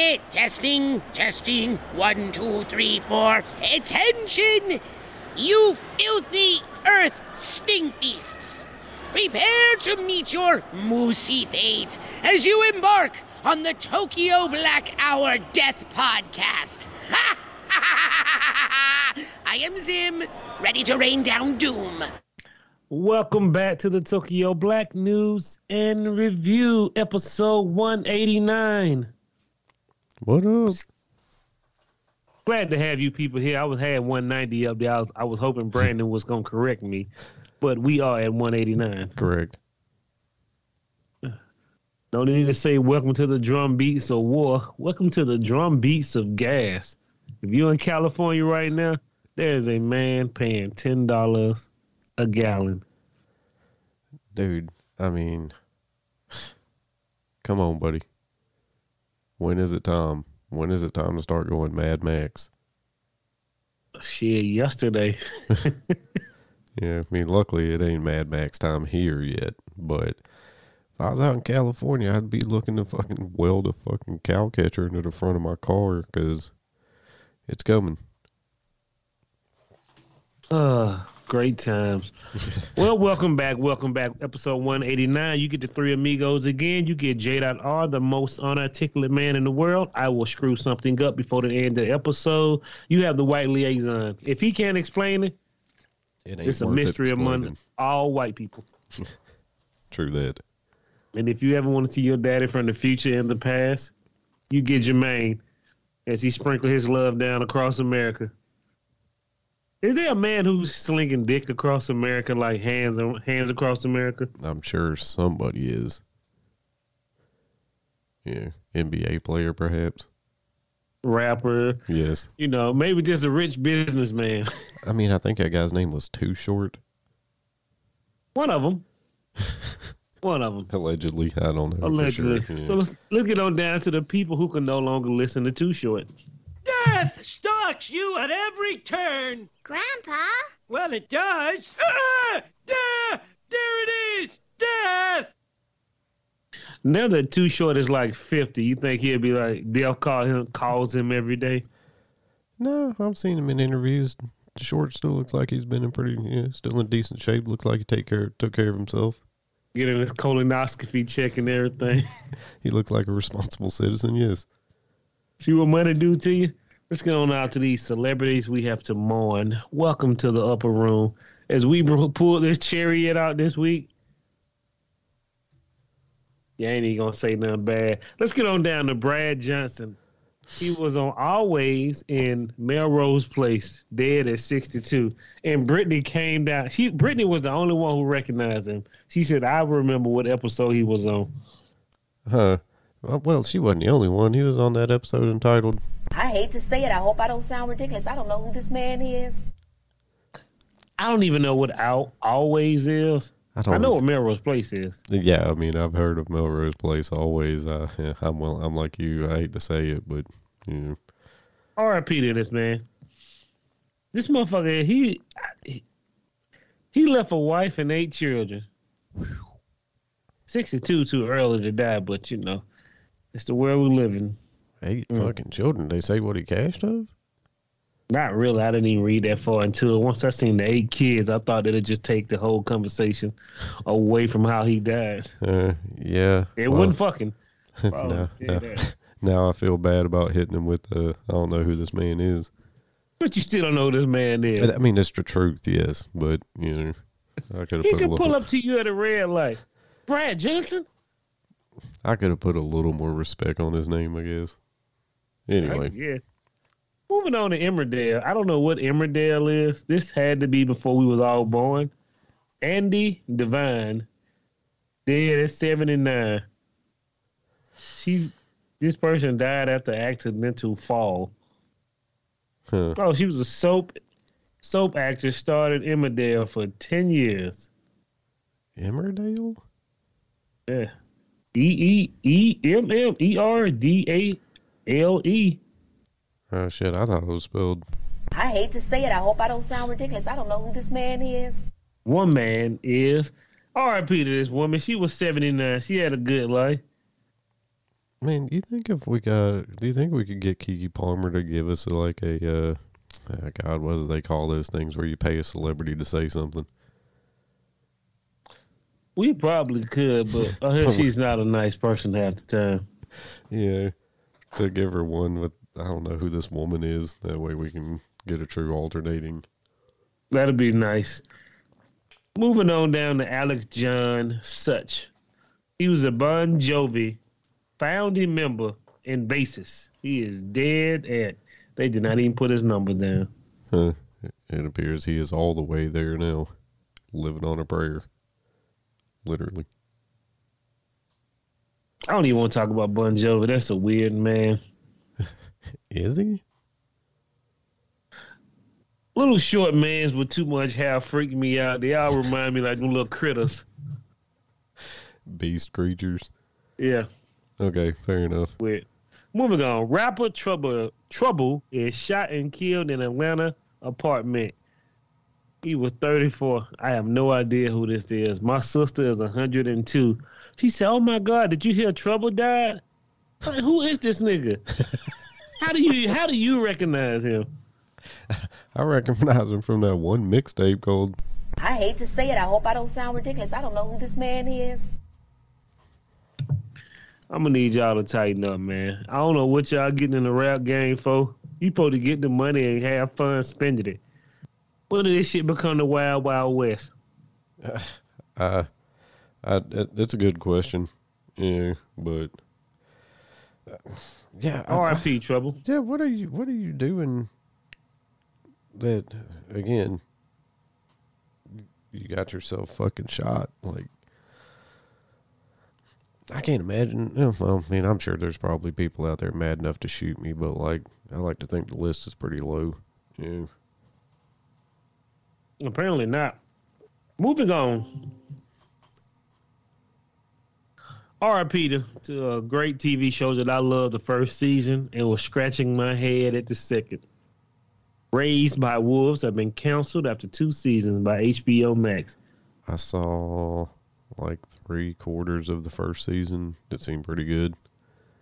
Eh, testing, testing. One, two, three, four. Attention! You filthy earth stink beasts! Prepare to meet your moosey fate as you embark on the Tokyo Black Hour Death Podcast. I am Zim, ready to rain down doom. Welcome back to the Tokyo Black News and Review, episode 189. What up? Glad to have you people here. I was had 190 up there. I was, I was hoping Brandon was gonna correct me, but we are at 189. Correct. No need to say welcome to the drum beats of war. Welcome to the drum beats of gas. If you're in California right now, there's a man paying ten dollars a gallon. Dude, I mean, come on, buddy. When is it time? When is it time to start going Mad Max? Shit, yesterday. Yeah, I mean, luckily it ain't Mad Max time here yet, but if I was out in California, I'd be looking to fucking weld a fucking cow catcher into the front of my car because it's coming. Uh, great times. well, welcome back. Welcome back. Episode 189. You get the three amigos again. You get J.R., the most unarticulate man in the world. I will screw something up before the end of the episode. You have the white liaison. If he can't explain it, It it's a mystery among explaining. all white people. True that. And if you ever want to see your daddy from the future and the past, you get Jermaine as he sprinkle his love down across America. Is there a man who's slinging dick across America like hands hands across America? I'm sure somebody is. Yeah, NBA player perhaps. Rapper, Yes. you know, maybe just a rich businessman. I mean, I think that guy's name was Too Short. One of them. One of them. Allegedly, I don't know. Allegedly. sure. Yeah. So let's, let's get on down to the people who can no longer listen to Too Short. Death stalks you at every turn. Grandpa? Well, it does. Ah! There, there it is. Death. Now that Too Short is like 50, you think he'll be like, they'll call him, calls him every day? No, I've seen him in interviews. Short still looks like he's been in pretty, you know, still in decent shape. Looks like he take care, took care of himself. Getting his colonoscopy check and everything. He looks like a responsible citizen. Yes. See what money do to you? Let's get on out to these celebrities we have to mourn. Welcome to the upper room. As we pull this chariot out this week, yeah, ain't even gonna say nothing bad. Let's get on down to Brad Johnson. He was on Always in Melrose Place, dead at 62. And Brittany came down. She Brittany was the only one who recognized him. She said, I remember what episode he was on. Huh. Well, well, she wasn't the only one. He was on that episode entitled I hate to say it. I hope I don't sound ridiculous. I don't know who this man is. I don't even know what Al- Always is. I don't I know what Melrose Place is. Yeah, I mean, I've heard of Melrose Place always. Uh, yeah, I'm well, I'm like you. I hate to say it, but yeah. R.I.P. to this man. This motherfucker, he he left a wife and eight children. Sixty-two too early to die, but you know, it's the world we live in. Eight Mm. fucking children. They say what he cashed of. Not really. I didn't even read that far until once I seen the eight kids. I thought that it'd just take the whole conversation away from how he died. Uh, yeah. It well, wasn't fucking. no, no. now, that. now I feel bad about hitting him with the. I don't know who this man is. But you still don't know who this man is. I mean, it's the truth, yes, but you know, I could have He could pull up to you at a red light. Brad Johnson? I could have put a little more respect on his name, I guess. Anyway, Yeah. Moving on to Emmerdale. I don't know what Emmerdale is. This had to be before we was all born. Andy Devine, dead at 79. She this person died after accidental fall. huh. Oh, she was a soap soap actress, started Emmerdale for 10 years. Emmerdale. Yeah. E E E M M E R D A L E. Oh shit! I thought it was spelled. I hate to say it. I hope I don't sound ridiculous. I don't know who this man is. One man is RIP to this woman. She was 79. She had a good life. Man, do you think if we got, do you think we could get Keke Palmer to give us like a, uh, oh God, what do they call those things where you pay a celebrity to say something? We probably could, but I hear she's not a nice person half the time. Yeah, to give her one with, I don't know who this woman is. That way we can get a true alternating. That'd be nice. Moving on down to Alex John Such. He was a Bon Jovi founding member and bassist. He is dead at. They did not even put his number down. Huh. It appears he is all the way there now, living on a prayer. Literally. I don't even want to talk about Bon Jovi. That's a weird man. Is he? Little short mans with too much hair freak me out. They all remind me like them little critters. Beast creatures. Yeah, Okay, fair enough. weird. Moving on. Rapper Trouble Trouble is shot and killed in Atlanta apartment. He was 34. I have no idea who this is. My sister is 102. She said, "Oh my God, did you hear Trouble died? Like, who is this nigga? how do you how do you recognize him? I recognize him from that one mixtape called I hate to say it. I hope I don't sound ridiculous. I don't know who this man is. I'm gonna need y'all to tighten up, man. I don't know what y'all getting in the rap game for. You supposed to get the money and have fun spending it. When did this shit become the wild wild west? Uh, I, it, it's a good question. Yeah, but uh, yeah, I- R.I.P. Trouble. yeah. What are you? What are you doing? That again? You got yourself fucking shot. Like I can't imagine. Well, I mean, I'm sure there's probably people out there mad enough to shoot me, but like I like to think the list is pretty low. Yeah. Apparently not. Moving on. R.I.P. to, to a great TV show that I loved the first season and was scratching my head at the second. Raised by Wolves have been canceled after two seasons by HBO Max. I saw like three quarters of the first season. It seemed pretty good.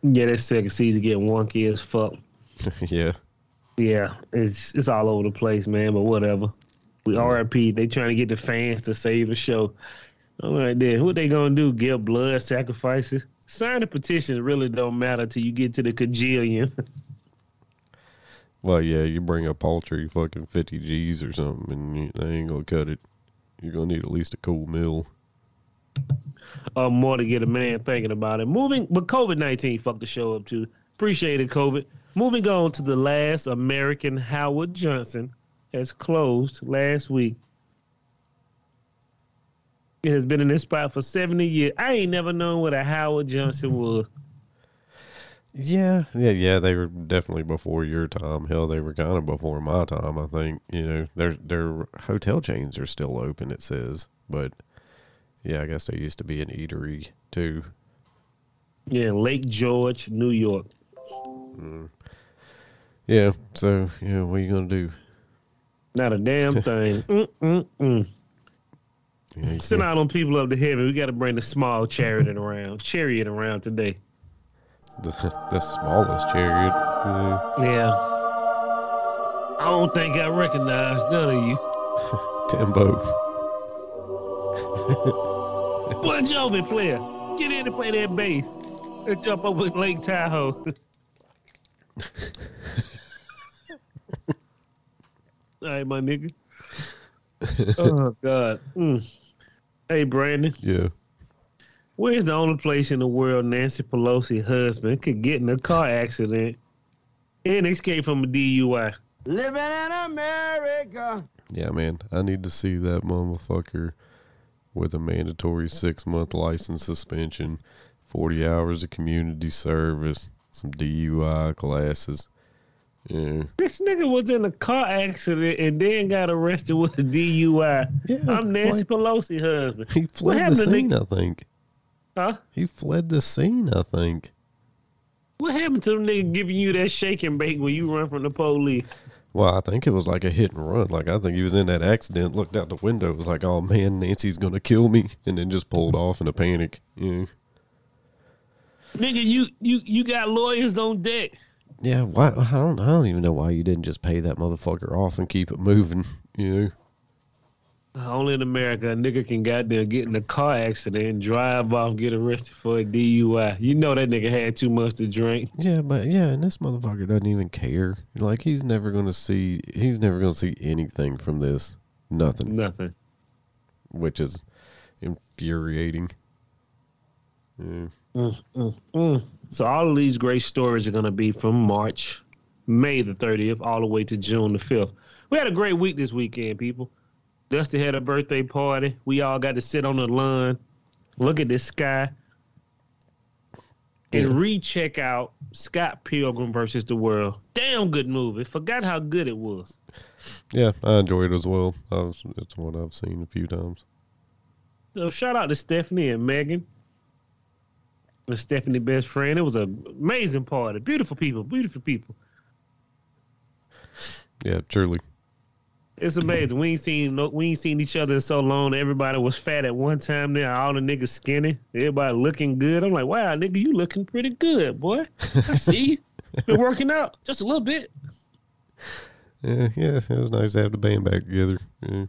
Yeah, that second season getting wonky as fuck. yeah. Yeah, it's it's all over the place, man. But whatever. We RIP. They trying to get the fans to save the show. All right, then what they gonna do? Give blood sacrifices? Sign the petition really don't matter till you get to the cajillion. Well, yeah, you bring a paltry fucking 50 G's or something and you, they ain't gonna cut it. You're gonna need at least a cool meal. or more to get a man thinking about it. Moving, but COVID nineteen fucked the show up too. Appreciate it, COVID. Moving on to the last American Howard Johnson has closed last week. It has been in this spot for seventy years. I ain't never known what a Howard Johnson was. Yeah, yeah, yeah. They were definitely before your time. Hell, they were kind of before my time. I think you know their their hotel chains are still open. It says, but yeah, I guess they used to be an eatery too. Yeah, Lake George, New York. Mm. Yeah. So yeah, what are you gonna do? Not a damn thing. Yeah, Send out on people up to heaven. We got to bring the small chariot around, chariot around today. the, the smallest chariot. Yeah. Yeah. I don't think I recognize none of you. Timbo. Bon Jovi player. Get in and play that bass. Let's jump over Lake Tahoe. All right, my nigga. oh, God. Mm. Hey, Brandon. Yeah. Where's the only place in the world Nancy Pelosi husband could get in a car accident and escape from a DUI? Living in America. Yeah, man. I need to see that motherfucker with a mandatory six month license suspension, 40 hours of community service, some DUI classes. Yeah. This nigga was in a car accident and then got arrested with a DUI. Yeah, I'm Nancy like- Pelosi husband. He fled the scene, I think. Huh? He fled the scene, I think. What happened to them nigga giving you that shake and bake when you run from the police? Well, I think it was like a hit and run. Like, I think he was in that accident, looked out the window, was like, oh man, Nancy's to kill me, and then just pulled off in a panic. Yeah. Nigga, you you you got lawyers on deck. Yeah, why? I don't. I don't even know why you didn't just pay that motherfucker off and keep it moving. You know. Only in America, a nigga can goddamn get in a car accident and drive off, get arrested for a DUI. You know that nigga had too much to drink. Yeah, but yeah, and this motherfucker doesn't even care. Like he's never gonna see. He's never gonna see anything from this. Nothing. Nothing. Which is infuriating. Yeah. Mm, mm, mm. So all of these great stories are gonna be from March, May the 30th, all the way to June the 5th. We had a great week this weekend, people. Dusty had a birthday party. We all got to sit on the lawn, look at the sky, and Yeah. recheck out Scott Pilgrim versus the World. Damn good movie. Forgot how good it was. Yeah, I enjoyed it as well. Was, it's one I've seen a few times. So shout out to Stephanie and Megan. And Stephanie best friend. It was an amazing party. Beautiful people. Beautiful people. Yeah, truly. It's amazing. We ain't seen no, we ain't seen each other in so long. Everybody was fat at one time. Now all the niggas skinny. Everybody looking good. I'm like, wow, nigga, you looking pretty good, boy. I see you. Been working out just a little bit. Yeah, yeah, it was nice to have the band back together. Yeah.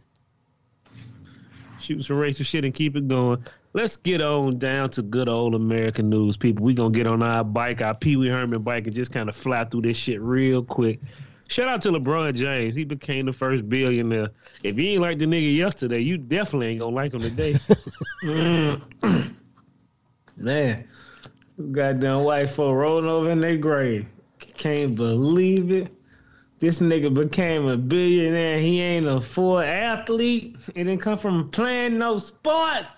Shoot some racist shit and keep it going. Let's get on down to good old American news, people. We gonna get on our bike, our Pee Wee Herman bike, and just kind of fly through this shit real quick. Shout out to LeBron James. He became the first billionaire. If you ain't like the nigga yesterday, you definitely ain't gonna like him today. Mm. Man, goddamn white folk rolling over in their grave. Can't believe it. This nigga became a billionaire. He ain't a full athlete. It didn't come from playing no sports.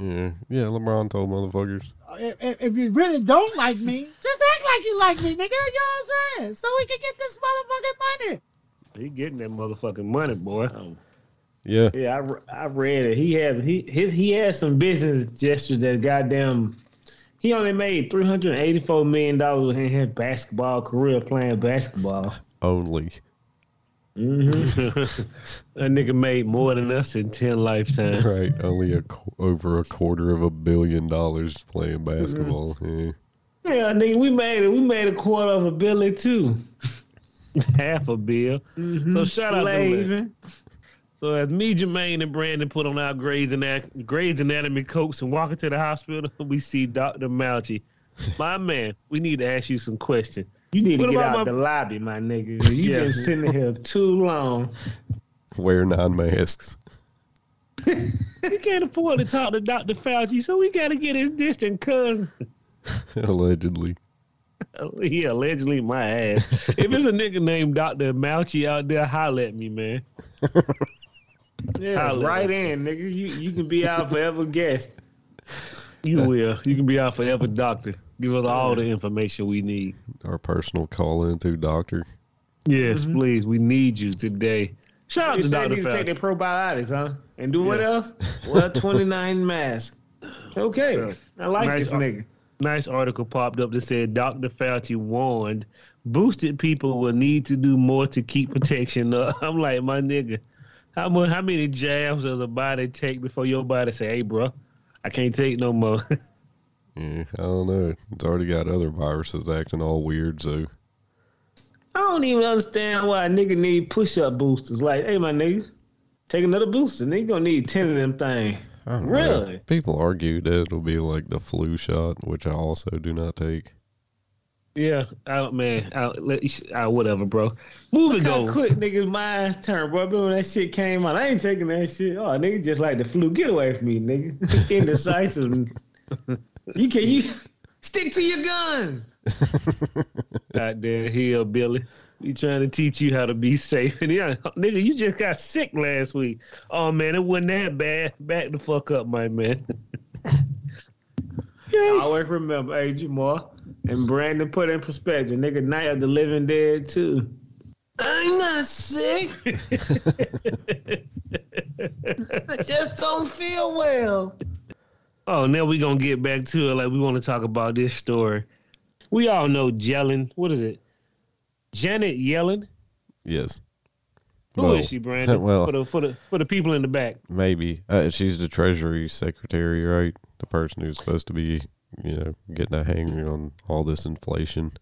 Yeah, yeah, LeBron told motherfuckers. Uh, if, if, if you really don't like me, just act like you like me, nigga. You know what I'm saying? So we can get this motherfucking money. He getting that motherfucking money, boy. Yeah, Yeah, I, I read it. He had he he, he had some business gestures that goddamn. He only made three hundred eighty four million dollars in his basketball career playing basketball. only. Mm-hmm. that nigga made more than us in ten lifetimes. Right, only a qu- over a quarter of a billion dollars playing basketball. Yeah. Yeah, nigga, we made it. We made a quarter of a billion too. Half a bill. So shout out to. Slaving. So as me, Jermaine, and Brandon put on our Grey's, Anat- Grey's Anatomy coats and walking to the hospital, we see Dr. Malchi. My man, we need to ask you some questions. You need to get about out my- the lobby, my nigga. You Yeah. been sitting here too long. Wear nine masks. We can't afford to talk to Dr. Fauci, so we got to get his distant cousin. Allegedly. He allegedly my ass. if it's a nigga named Dr. Malchi out there, holler at me, man. Yeah, right in, nigga. You you can be our forever guest. You will. You can be our forever doctor. Give us all the information we need. Our personal call into doctor. Yes, mm-hmm. please. We need you today. Shout out You to Dr. you take Fauci. probiotics, huh? And do what else? Well, 29 masks. Okay. Sure. I like Nice this nigga. nice article popped up that said Dr. Fauci warned boosted people will need to do more to keep protection up. I'm like, my nigga, how much how many jabs does a body take before your body say, hey bro, I can't take no more? Yeah, I don't know. It's already got other viruses acting all weird, so I don't even understand why a nigga need push up boosters. Like, hey, my nigga, take another booster. Nigga gonna need 10 of them things. I don't know. Really? People argue that it'll be like the flu shot, which I also do not take. yeah, I don't man, I, let, I, whatever, bro. Moving Look how on. quick niggas' minds turn, bro. Remember when that shit came out? I ain't taking that shit. Oh, nigga just like the flu. Get away from me, nigga. Indecisive. you can you stick to your guns. out there, hillbilly. We trying to teach you how to be safe. And yeah, nigga, you just got sick last week. Oh man, it wasn't that bad. Back the fuck up, my man. I always remember, hey, Jamal and Brandon put in perspective. Nigga, Night of the Living Dead too. I'm not sick. I just don't feel well. Oh, now we gonna get back to it. Like we want to talk about this story. We all know Jellen. What is it? Janet Yellen. Yes. Who is Well, she, Brandon? well- for the for the for the people in the back. Maybe. Uh, she's the Treasury Secretary, right? The person who's supposed to be you know, getting a hang on all this inflation.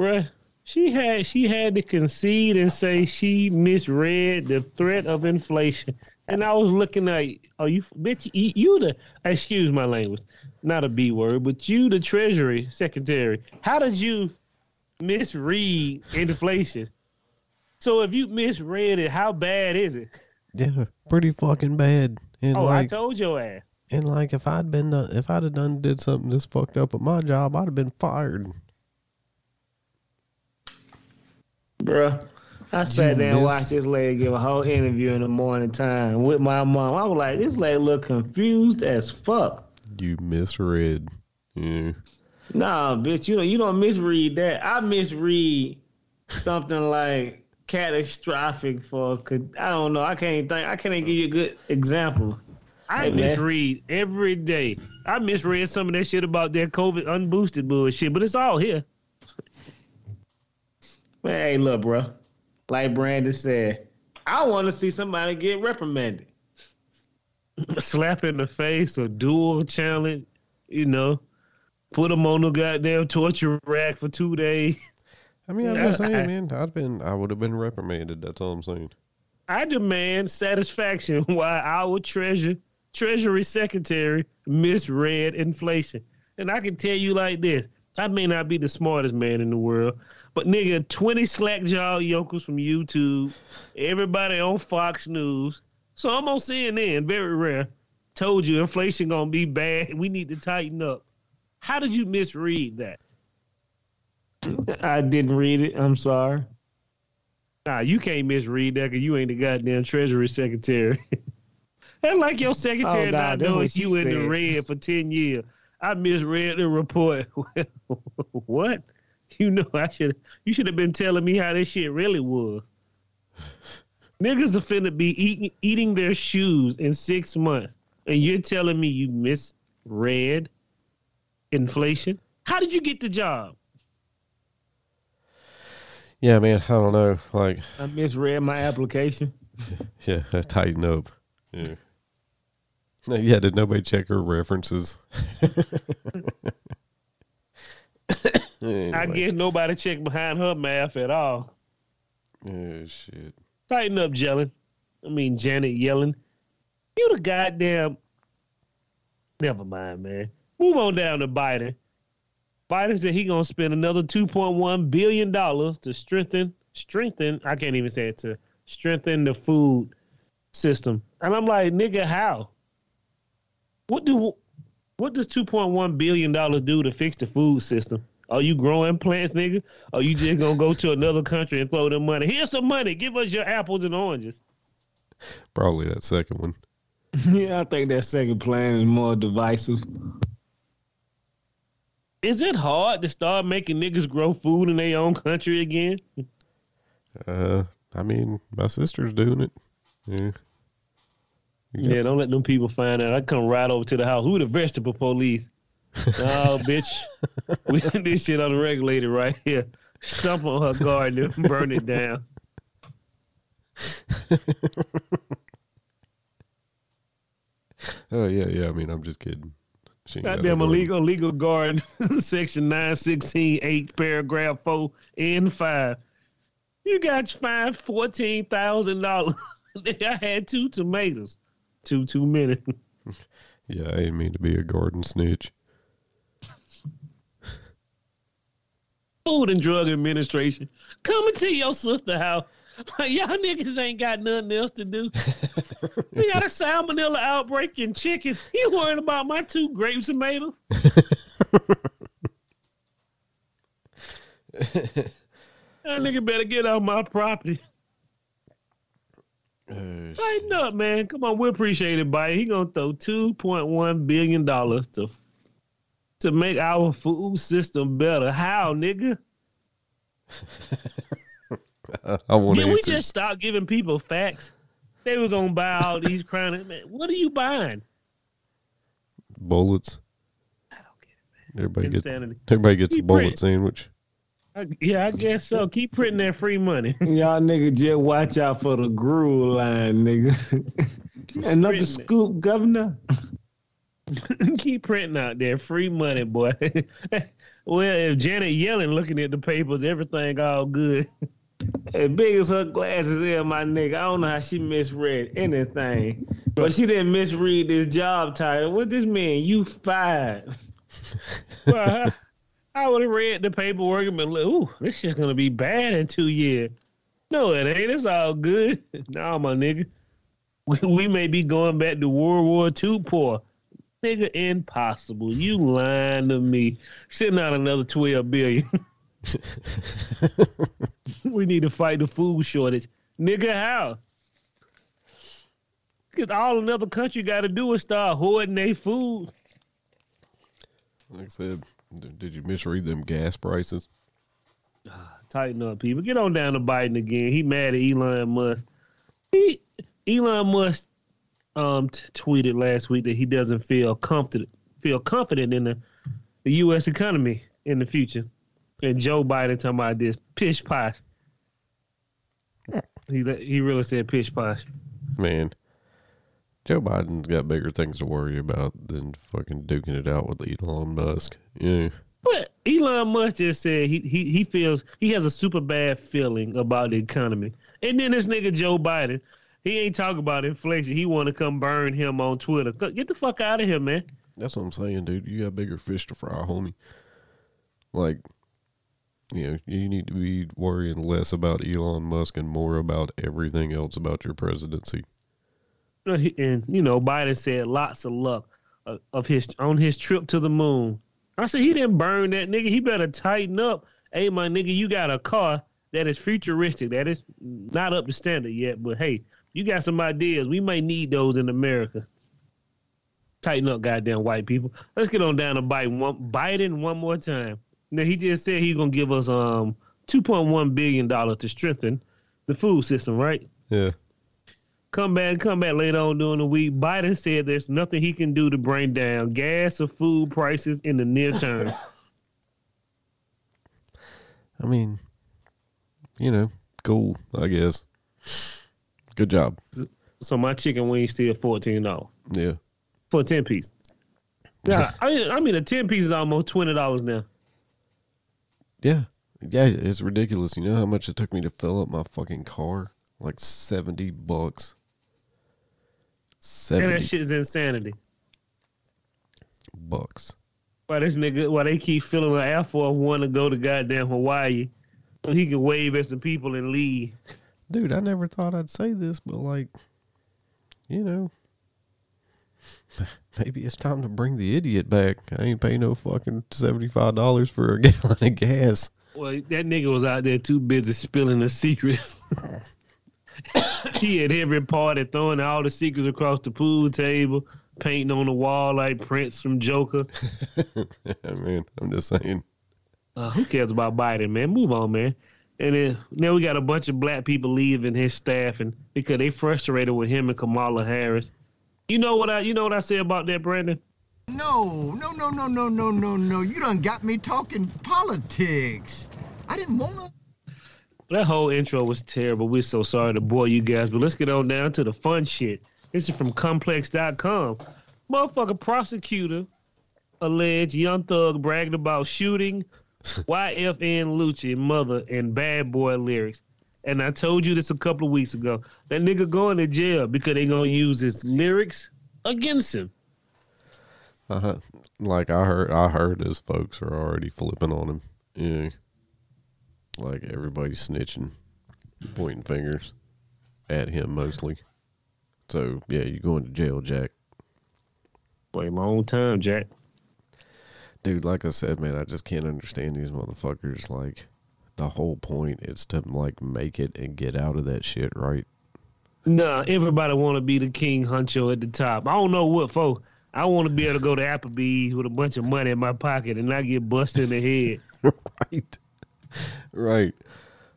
Bruh, she had she had to concede and say she misread the threat of inflation. And I was looking at, oh, you bitch, you, you the excuse my language, not a B word, but you the Treasury Secretary. How did you misread inflation? So if you misread it, how bad is it? Yeah, pretty fucking bad. And Oh, like, I told your ass. and like, if I'd been, done, if I'd have done did something this fucked up at my job, I'd have been fired. Bruh. I sat You there and watched this lady give a whole interview in the morning time with my mom. I was like, this lady look confused as fuck. You misread. Yeah. Nah, bitch, you know you don't misread that. I misread something like catastrophic for. I don't know. I can't think. I can't give you a good example. I Hey, man. misread every day. I misread some of that shit about that COVID unboosted bullshit, but it's all here. Man, hey, look, bro. Like Brandon said, I want to see somebody get reprimanded. slap in the face a dual challenge, you know, put them on the goddamn torture rack for two days. I mean, I'm just saying, man. I'd been, I would have been reprimanded. That's all I'm saying. I demand satisfaction while our treasure treasury secretary misread inflation. And I can tell you like this. I may not be the smartest man in the world, but nigga, 20 slack jaw yokels from YouTube, everybody on Fox News. So I'm on CNN, very rare. Told you inflation gonna be bad. We need to tighten up. How did you misread that? I didn't read it. I'm sorry. Nah, you can't misread that because you ain't the goddamn Treasury Secretary. That's like your secretary Oh, not God, that's knowing you in the said. red for 10 years. I misread the report. what? You know, I should you should have been telling me how this shit really was. Niggas are finna be eating eating their shoes in six months, and you're telling me you misread inflation? How did you get the job? Yeah, man. I don't know. Like, I misread my application. yeah, I tighten up. Yeah. No, yeah. Did nobody check her references? I Anyway. guess nobody checked behind her math at all. Oh shit. Tighten up, Jellen. I mean, Janet yelling. You the goddamn. Never mind, man. Move on down to Biden. Biden said he gonna spend another two point one billion dollars to strengthen, strengthen. I can't even say it to strengthen the food system. And I'm like, nigga, how? What do what does two point one billion dollars do to fix the food system? Are you growing plants, nigga? Or you just gonna go to another country and throw them money? Here's some money. Give us your apples and oranges. Probably that second one. yeah, I think that second plan is more divisive. Is it hard to start making niggas grow food in their own country again? Uh, I mean, my sister's doing it. Yeah. Yeah, don't let them people find out. I come right over to the house. Who the vegetable police? Oh, bitch. We did this shit unregulated right here. Stump on her garden and burn it down. Oh yeah, yeah. I mean, I'm just kidding. She Goddamn illegal legal garden. Section 916, 8, paragraph 4 and 5. You got fined $14,000. I had two tomatoes. Two too many. Yeah, I didn't mean to be a garden snitch. Food and Drug Administration coming to your sister house. Like, y'all niggas ain't got nothing else to do. we got a salmonella outbreak in chicken. You worrying about my two grape tomatoes? that nigga better get out my property. Uh, Tighten up, man. Come on, we appreciate it, buddy. He gonna throw two point one billion dollars to to make our food system better. How, nigga? I, I want Did we answers. just stop giving people facts? They were gonna buy all these crowns. Man, what are you buying? bullets. I don't get it, Everybody man. gets Insanity. everybody gets a bullet praying. sandwich. I, yeah, I guess so. Keep printing that free money. Y'all nigga just watch out for the gruel line, nigga. Another spreading it. scoop, governor. Keep printing out there, free money, boy. well, if Janet Yellen looking at the papers, everything all good. as big as her glasses is, my nigga, I don't know how she misread anything, but she didn't misread this job title. What this mean? You fired? well, I, I would have read the paperwork and been like, "Ooh, this shit's gonna be bad in two years." No, it ain't. It's all good. nah, my nigga. We, we may be going back to World War II poor. Nigga, impossible. You lying to me. Sitting out another 12 billion. we need to fight the food shortage. Nigga, how? Because all another country got to do is start hoarding their food. Like I said, did you misread them gas prices? Ah, tighten up, people. Get on down to Biden again. He mad at Elon Musk. He, Elon Musk um, t- tweeted last week that he doesn't feel confident feel confident in the, the U.S. economy in the future. And Joe Biden talking about this pish posh. He he really said pish posh. Man, Joe Biden's got bigger things to worry about than fucking duking it out with Elon Musk. Yeah. But Elon Musk just said he, he he feels he has a super bad feeling about the economy. And then this nigga Joe Biden, he ain't talking about inflation. He want to come burn him on Twitter. Get the fuck out of here, man. That's what I'm saying, dude. You got bigger fish to fry, homie. Like, you know, you need to be worrying less about Elon Musk and more about everything else about your presidency. Uh, and you know, Biden said lots of luck of, of his on his trip to the moon. I said he didn't burn that nigga. He better tighten up. Hey, my nigga, you got a car that is futuristic. That is not up to standard yet, but hey, you got some ideas. We might need those in America. Tighten up, goddamn white people. Let's get on down to Biden one, Biden one more time. Now he just said he's gonna give us um two point one billion dollars to strengthen the food system, right? Yeah. Come back, come back later on during the week. Biden said there's nothing he can do to bring down gas or food prices in the near term. I mean, you know, cool, I guess. Good job. so my chicken wings still fourteen dollars Yeah. for a ten piece. Yeah, I mean, I mean a ten piece is almost twenty dollars now. Yeah. Yeah, it's ridiculous. You know how much it took me to fill up my fucking car? Like 70 bucks. And 70 that shit is insanity. bucks. Why this nigga? Why they keep filling an Air Force One to go to goddamn Hawaii, so he can wave at some people and leave. Dude, I never thought I'd say this, but like, you know, maybe it's time to bring the idiot back. I ain't paying no fucking $75 for a gallon of gas. Well, that nigga was out there too busy spilling the secrets. he had every party throwing all the secrets across the pool table, painting on the wall like Prince from Joker. I mean, I'm just saying. Uh, who cares about Biden, man? Move on, man. And then now we got a bunch of black people leaving his staff, and because they frustrated with him and Kamala Harris. You know what I? You know what I say about that, Brandon? No, no, no, no, no, no, no, no. You done got me talking politics. I didn't wanna. That whole intro was terrible. We're so sorry to bore you guys, but let's get on down to the fun shit. This is from complex.com. Motherfucker prosecutor alleged Young Thug bragged about shooting YFN Lucci mother and bad boy lyrics. And I told you this a couple of weeks ago. That nigga going to jail because they gonna use his lyrics against him. Uh-huh. Like I heard, I heard his folks are already flipping on him. Yeah. Like everybody's snitching, pointing fingers at him mostly. So yeah, you going to jail, Jack. Wait a long time, Jack. Dude, like I said, man, I just can't understand these motherfuckers. Like, the whole point is to like make it and get out of that shit, right? Nah, everybody want to be the king huncho at the top. I don't know what for. I want to be able to go to Applebee's with a bunch of money in my pocket and not get busted in the head. right. Right.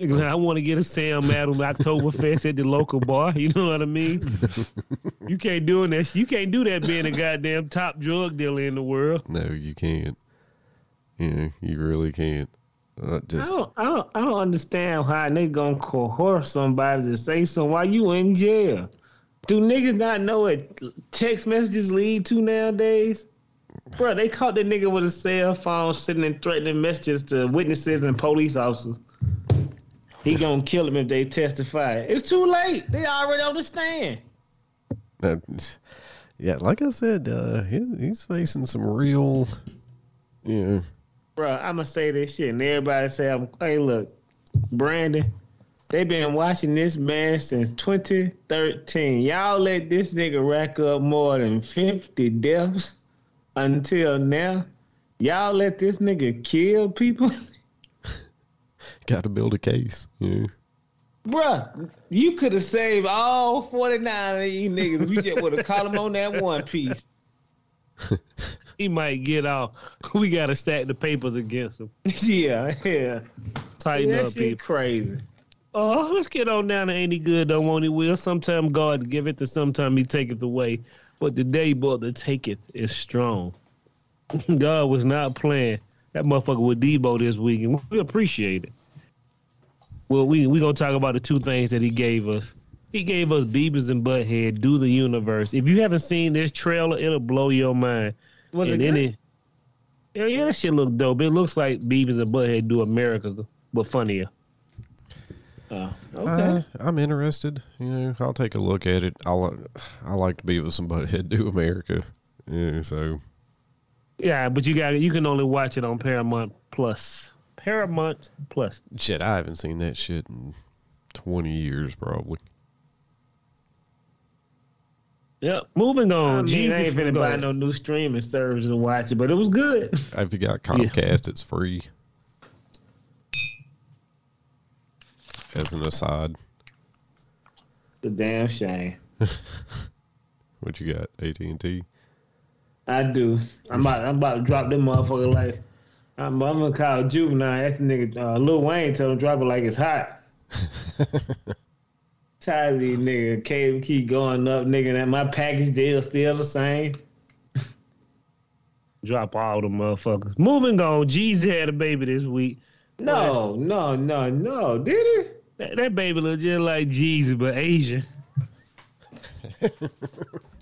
I want to get a Sam Adams Oktoberfest at the local bar. You know what I mean? you can't do that. You can't do that being a goddamn top drug dealer in the world. No, you can't. Yeah, you really can't. Uh, I don't, I don't, I don't understand how they gonna coerce somebody to say so while you in jail. Do niggas not know what text messages lead to nowadays? Bro, they caught that nigga with a cell phone sitting and threatening messages to witnesses and police officers. He gonna kill him if they testify. It's too late. They already understand. That- yeah, like I said, uh, he, he's facing some real, yeah. Bro, I'ma say this shit and everybody say I'm hey look, Brandon, they been watching this man since 2013. Y'all let this nigga rack up more than 50 deaths until now. Y'all let this nigga kill people? Got to build a case. Yeah. Bruh, you could have saved all 49 of these niggas if you just would have caught them on that one piece. He might get off. We gotta stack the papers against him. yeah, yeah. Tighten that up, shit people. crazy. Oh, let's get on down to ain't he good, don't want he will. Sometime God give it to sometime he taketh away. But the day but the taketh is strong. God was not playing. That motherfucker with Debo this weekend. we appreciate it. Well, we we gonna talk about the two things that he gave us. He gave us Beavis and Butthead, Do the Universe. If you haven't seen this trailer, it'll blow your mind. Was and it good? it, yeah, yeah, that shit look dope. It looks like Beavis and Butthead do America, but funnier. Oh, Uh, I'm interested. You know, I'll take a look at it. I like, I like to be with somebody that do America. Yeah, so Yeah, but you got you can only watch it on Paramount Plus. Paramount Plus. shit, I haven't seen that shit in 20 years probably. Yep. Moving I on. mean, I ain't finna go buy no new streaming service to watch it, but it was good. If you got Comcast, it's free. As an aside, The damn shame. what you got? AT and T. I do. I'm about, I'm about to drop them motherfucker like. I'm, I'm gonna call juvenile. That's the nigga. Uh, Lil Wayne tell him drop it like it's hot. Tired of these nigga. Cable keep going up, nigga. That my package deal still the same. Drop all the motherfuckers. Moving on. Jeezy had a baby this week. No, no, no, no. Did it? That, that baby look just like Jeezy, but Asian. You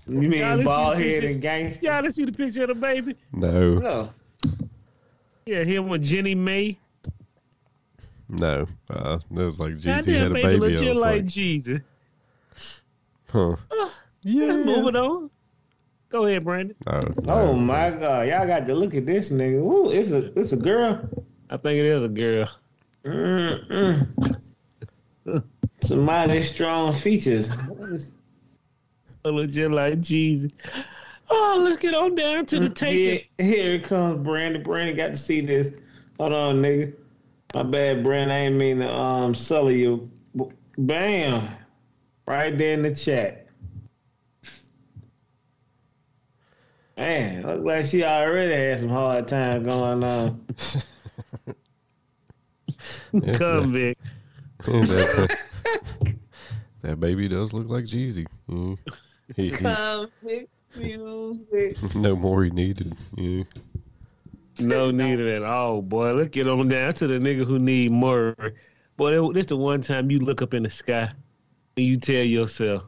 mean listen bald head this- and gangster? Y'all didn't see the picture of the baby? No, No. Yeah, him with Jeannie Mai. no. Uh, that was like That Jeezy had a baby baby. look I just was like like, Jeezy. huh? Yeah. Let's move it on. Go ahead, Brandon. No, Oh my god, y'all got to look at this nigga. Ooh, it's a it's a girl. I think it is a girl. Mm-mm. Some mighty strong features. It look just like Jeezy. Oh, let's get on down to the Here, take. here it comes, Brandon. Brandon got to see this. Hold on, nigga. My bad, Brandon. I ain't mean to um sully you. Bam, right there in the chat. Man, look like she already had some hard time going on. Yeah, Convict. that, that baby does look like Jeezy. Yeah. He, he, no more he needed. Yeah. No need at all, boy. Let's get on down to the nigga who need more. Boy, this the one time you look up in the sky and you tell yourself,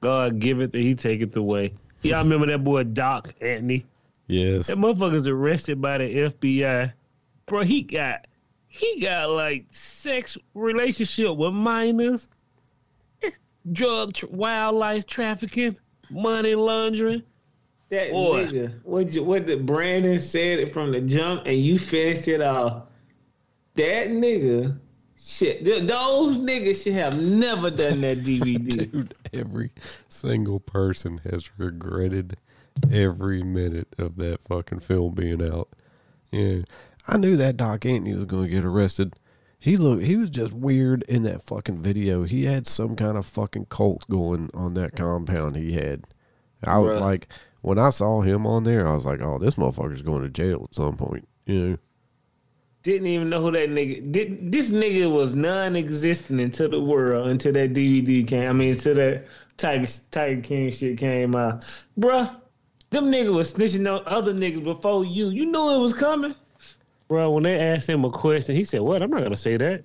God give it, and He take it away. Y'all remember that boy Doc Antle? Yes. That motherfucker's arrested by the FBI. Bro, he got he got like sex relationship with minors, drug tr- wildlife trafficking, money laundering. That Boy. nigga, what you, what the Brandon said it from the jump, and you finished it off. That nigga, shit, th- those niggas should have never done that DVD. Dude, every single person has regretted every minute of that fucking film being out. Yeah. I knew that Doc Antle was going to get arrested. He looked, he was just weird in that fucking video. He had some kind of fucking cult going on that compound he had. I was like, when I saw him on there, I was like, oh, this motherfucker's going to jail at some point. You know? Didn't even know who that nigga. Did, this nigga was non-existent into the world until that DVD came. I mean, until that Tiger Tiger King shit came out, bruh. Them niggas was snitching on other niggas before you. You knew it was coming. Bro, when they asked him a question, he said, "What? I'm not gonna say that."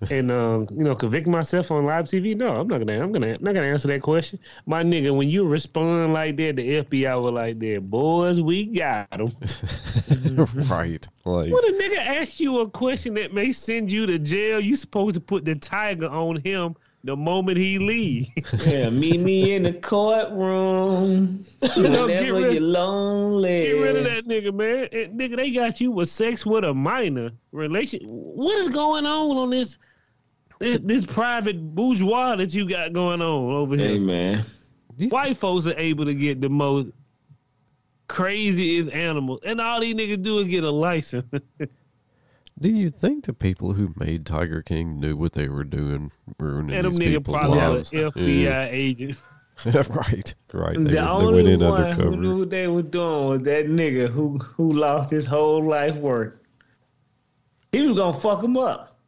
and um, you know, convict myself on live TV? No, I'm not gonna. I'm gonna not gonna answer that question. My nigga, when you respond like that, the FBI were like that. Boys, we got them. right. Like When a nigga asks you a question that may send you to jail, you supposed to put the tiger on him the moment he leave. Yeah, meet me in the courtroom. You get Whenever rid- you're lonely. Get rid of that nigga, man. And, nigga, they got you with sex with a minor relation. What is going on on this this, this private bourgeois that you got going on over here? Hey man. White folks are able to get the most craziest animals, and all these niggas do is get a license. Do you think the people who made Tiger King knew what they were doing, ruining and them these niggas people's probably lives? FBI Yeah. agents. right, right. They, the they only in one who knew what they were doing was that nigga who who lost his whole life work. He was gonna fuck him up.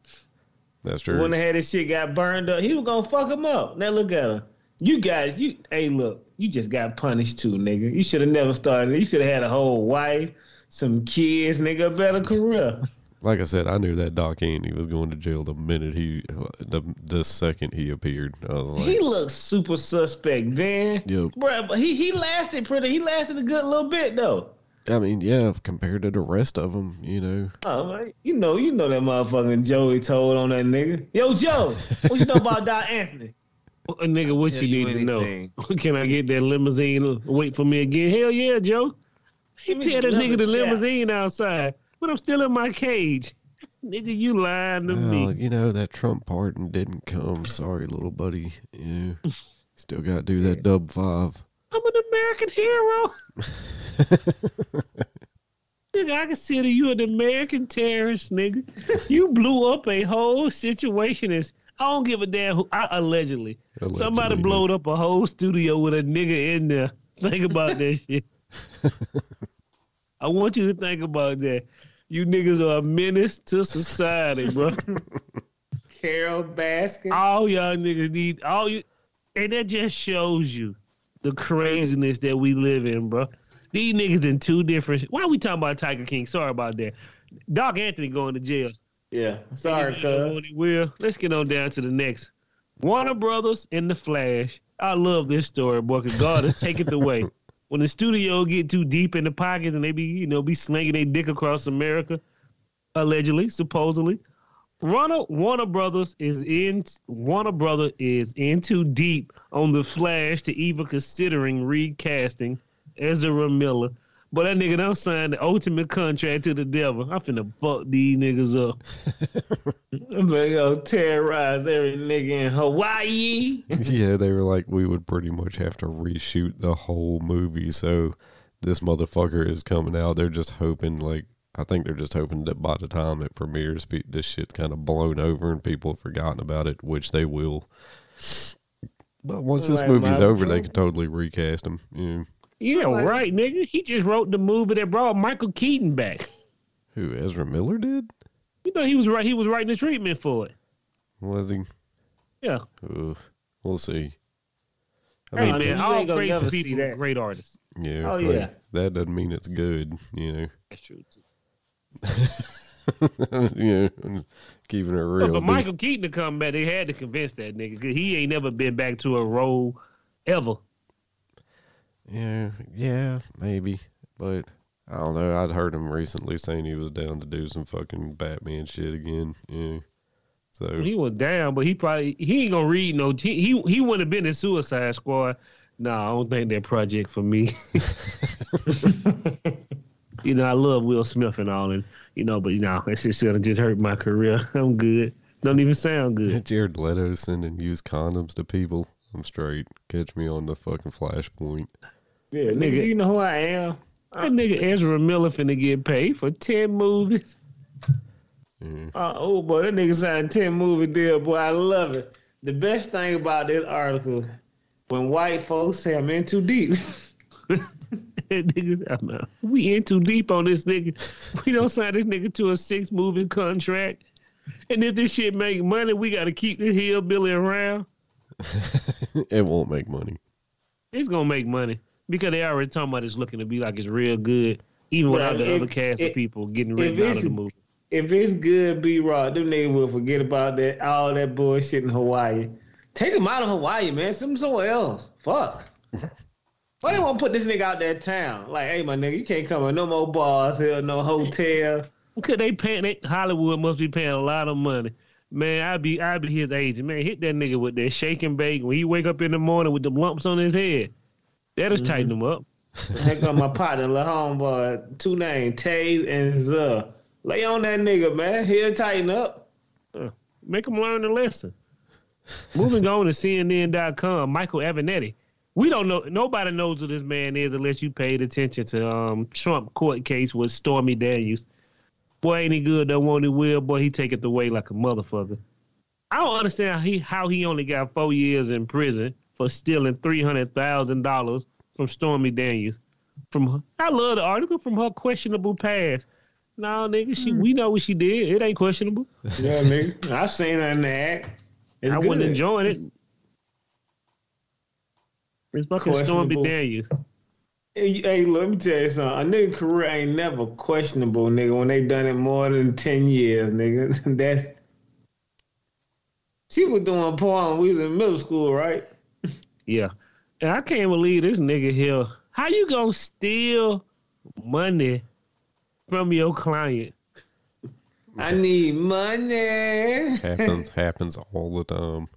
That's true. When they had this shit got burned up, he was gonna fuck him up. Now look at him. You guys, you hey look, you just got punished too, nigga. You should have never started. You could have had a whole wife, some kids, nigga, a better career. like I said, I knew that Doc Antle was going to jail the minute he, the the second he appeared. I was like, he looked super suspect then. Yep. Bruh, but he he lasted pretty. He lasted a good little bit though. I mean, yeah, compared to the rest of them, you know, Oh, man, you know, you know that motherfucking Joey told on that nigga. Yo, Joe, what you know about Doc Anthony? A nigga, what you you need to know? Can I get that limousine? Wait for me again? Hell yeah, Joe. He Give tell that nigga the leather limousine outside, but I'm still in my cage. nigga, you lying to well, me. you know that Trump pardon didn't come. Sorry, little buddy. Yeah, still got to do that dub five. I'm an American hero. nigga, I consider you an American terrorist, nigga. You blew up a whole situation. As I don't give a damn who. I, allegedly, somebody Allegedly, blowed up a whole studio with a nigga in there. Think about that shit. I want you to think about that. You niggas are a menace to society, bro. Carole Baskin. all y'all niggas need all you, and that just shows you the craziness that we live in, bro. These niggas in two different. Why are we talking about Tiger King? Sorry about that. Doc Anthony going to jail. Yeah, sorry, cuz. when will. Let's get on down to the next. Warner Brothers and The Flash. I love this story, boy, because God has taken it away. When the studio get too deep in the pockets and they be, you know, be slinging their dick across America, allegedly, supposedly. Warner Warner Brothers is in Warner Brother is in too deep on the Flash to even considering recasting Ezra Miller. But that nigga done signed the ultimate contract to the devil. I'm finna fuck these niggas up. I'm gonna go terrorize every nigga in Hawaii. yeah, they were like, we would pretty much have to reshoot the whole movie. So this motherfucker is coming out. They're just hoping, like, I think they're just hoping that by the time it premieres, this shit's kind of blown over and people have forgotten about it, which they will. But once this Like movie's over, they can totally recast him. Yeah. Yeah, right, nigga. He just wrote the movie that brought Michael Keaton back. Who Ezra Miller did? You know, he was right. He was writing the treatment for it. Was he? Yeah. Ugh, we'll see. I Hey mean, man, all great never people, that. great artists. yeah, Oh, like, yeah. that doesn't mean it's good. You know. That's true too. yeah, keeping it real. But for. Michael Keaton to come back, they had to convince that nigga because he ain't never been back to a role ever. Yeah, yeah, maybe, but I don't know. I'd heard him recently saying he was down to do some fucking Batman shit again. Yeah, so He was down, but he probably he ain't gonna read no. He he, he wouldn't have been in Suicide Squad. Nah, I don't think that project for me. you know, I love Will Smith and all, and you know, but you know, that shit should have just hurt my career. I'm good. Don't even sound good. Jared Leto sending used condoms to people. I'm straight. Catch me on the fucking flashpoint. Yeah, nigga, Nigga. you know who I am? That nigga Ezra Miller finna get paid for ten movies. Uh, oh boy, that nigga signed ten movie deal, boy. I love it. The best thing about this article, when white folks say I'm in too deep. Nigga, we in too deep on this nigga. We don't sign this nigga to a six movie contract. And if this shit make money, we got to keep this hillbilly around. it won't make money. It's gonna make money because they already talking about it's looking to be like it's real good, even Well, without the if- other cast if- of people getting written out of the movie. if it's good, B Rock, them niggas will forget about that all that bullshit in Hawaii. Take him out of Hawaii, man. Send him somewhere else. Fuck. Why they want to put this nigga out that town? Like, hey, my nigga, you can't come in no more bars here, no hotel. Because they paying they, Hollywood must be paying a lot of money. Man, I'd be I'd be his agent. Man, hit that nigga with that shake and bake when he wake up in the morning with the lumps on his head. That'll tighten them up. Heck on my partner, little homeboy, two names, Tay and Zuh. Lay on that nigga, man. He'll tighten up. Make him learn the lesson. Moving on to CNN.com, Michael Avenatti. We don't know. Nobody knows who this man is unless you paid attention to um Trump court case with Stormy Daniels. Boy, ain't he good? Don't want it will. Boy, he take it away like a motherfucker. I don't understand how he how he only got four years in prison for stealing three hundred thousand dollars from Stormy Daniels. From I love the article from her questionable past. No, nigga, she hmm. we know what she did. It ain't questionable. Yeah, nigga. I've seen her in the act. It's I good. wasn't enjoying it. It's fucking Stormy Questionable. Daniels. Hey, hey, let me tell you something. A nigga career ain't never questionable, nigga, when they done it more than 10 years, nigga. That's. She was doing porn when we was in middle school, right? Yeah. And I can't believe this nigga here. How you gonna steal money from your client? I need money. happens happens all the time.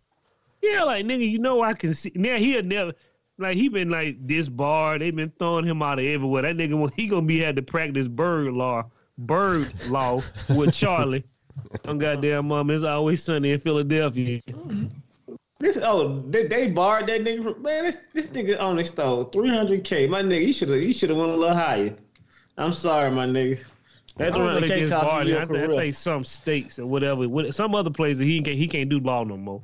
Yeah, like nigga, you know I can see. Now he'll never like he been like disbarred. They been throwing him out of everywhere. That nigga he gonna be had to practice bird law, bird law with Charlie. On goddamn mom, it's always sunny in Philadelphia. Mm-hmm. This oh they, they barred that nigga from man. This this nigga only stole three hundred k. My nigga, you should have you should have went a little higher. I'm sorry, my nigga. I That don't know three if hundred they k cost barred. you I, your think, I career. think some states or whatever, some other places he can't he can't do law no more.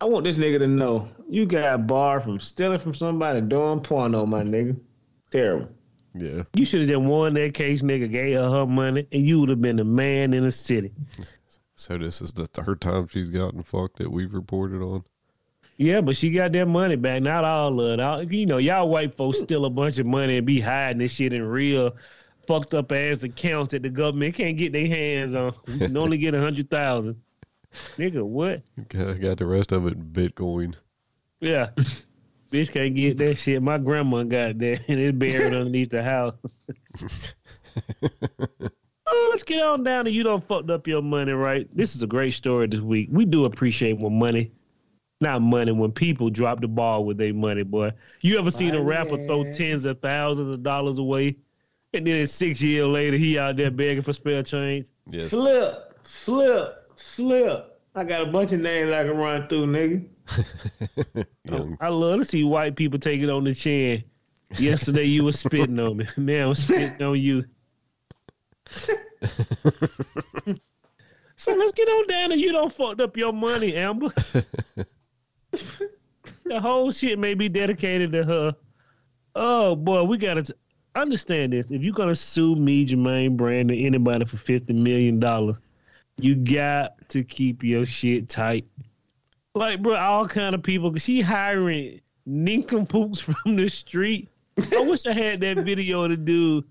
I want this nigga to know you got barred from stealing from somebody doing porno, my nigga. Terrible. Yeah. You should have just won that case, nigga. Gave her her money, and you would have been the man in the city. So this is the third time she's gotten fucked that we've reported on. Yeah, but she got that money back. Not all of it. All, you know, y'all white folks steal a bunch of money and be hiding this shit in real fucked up ass accounts that the government can't get their hands on. We can only get a hundred thousand. Nigga, what? Got got the rest of it in Bitcoin. Yeah. Bitch can't get that shit. My grandma got that and it's buried underneath the house. oh, let's get on down to you don't fucked up your money, right? This is a great story this week. We do appreciate when money, not money, when people drop the ball with their money, boy. You ever seen a rapper throw tens of thousands of dollars away? And then six years later, he out there begging for spare change. Yes. Flip, flip, flip. I got a bunch of names I can run through, nigga. Young. I love to see white people take it on the chin. Yesterday you was spitting on me. man. I'm spitting on you. so let's get on down and you don't fucked up your money, Amber. The whole shit may be dedicated to her. Oh boy, we gotta t- understand this. If you're gonna sue me, Jermaine Brandon, anybody for fifty million dollars, you got to keep your shit tight. Like, bro, all kind of people. She hiring nincompoops from the street. I wish I had that video of the dude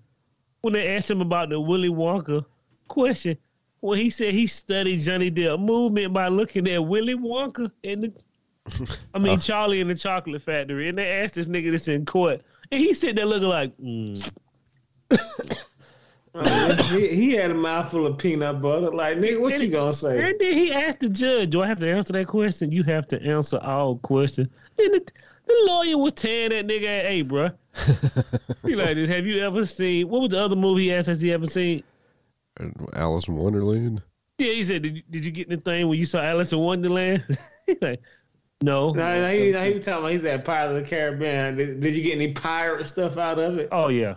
when they asked him about the Willy Wonka question. When he said he studied Johnny Depp movement by looking at Willy Wonka and the, I mean Charlie in the Chocolate Factory, and they asked this nigga this in court, and he sitting there looking like, mm. he, he had a mouthful of peanut butter. Like, nigga, what you gonna say? And then he asked the judge, "Do I have to answer that question?" You have to answer all questions. Then the, the lawyer was tearing that nigga, "Hey, bro, he like this. Have you ever seen what was the other movie he asked? Has he ever seen?" Alice in Wonderland. Yeah, he said, "Did you, did you get the thing when you saw Alice in Wonderland?" He like, no. No, no, he, no, he was talking about he's at Pirates of the Caribbean. Did, did you get any pirate stuff out of it? Oh yeah,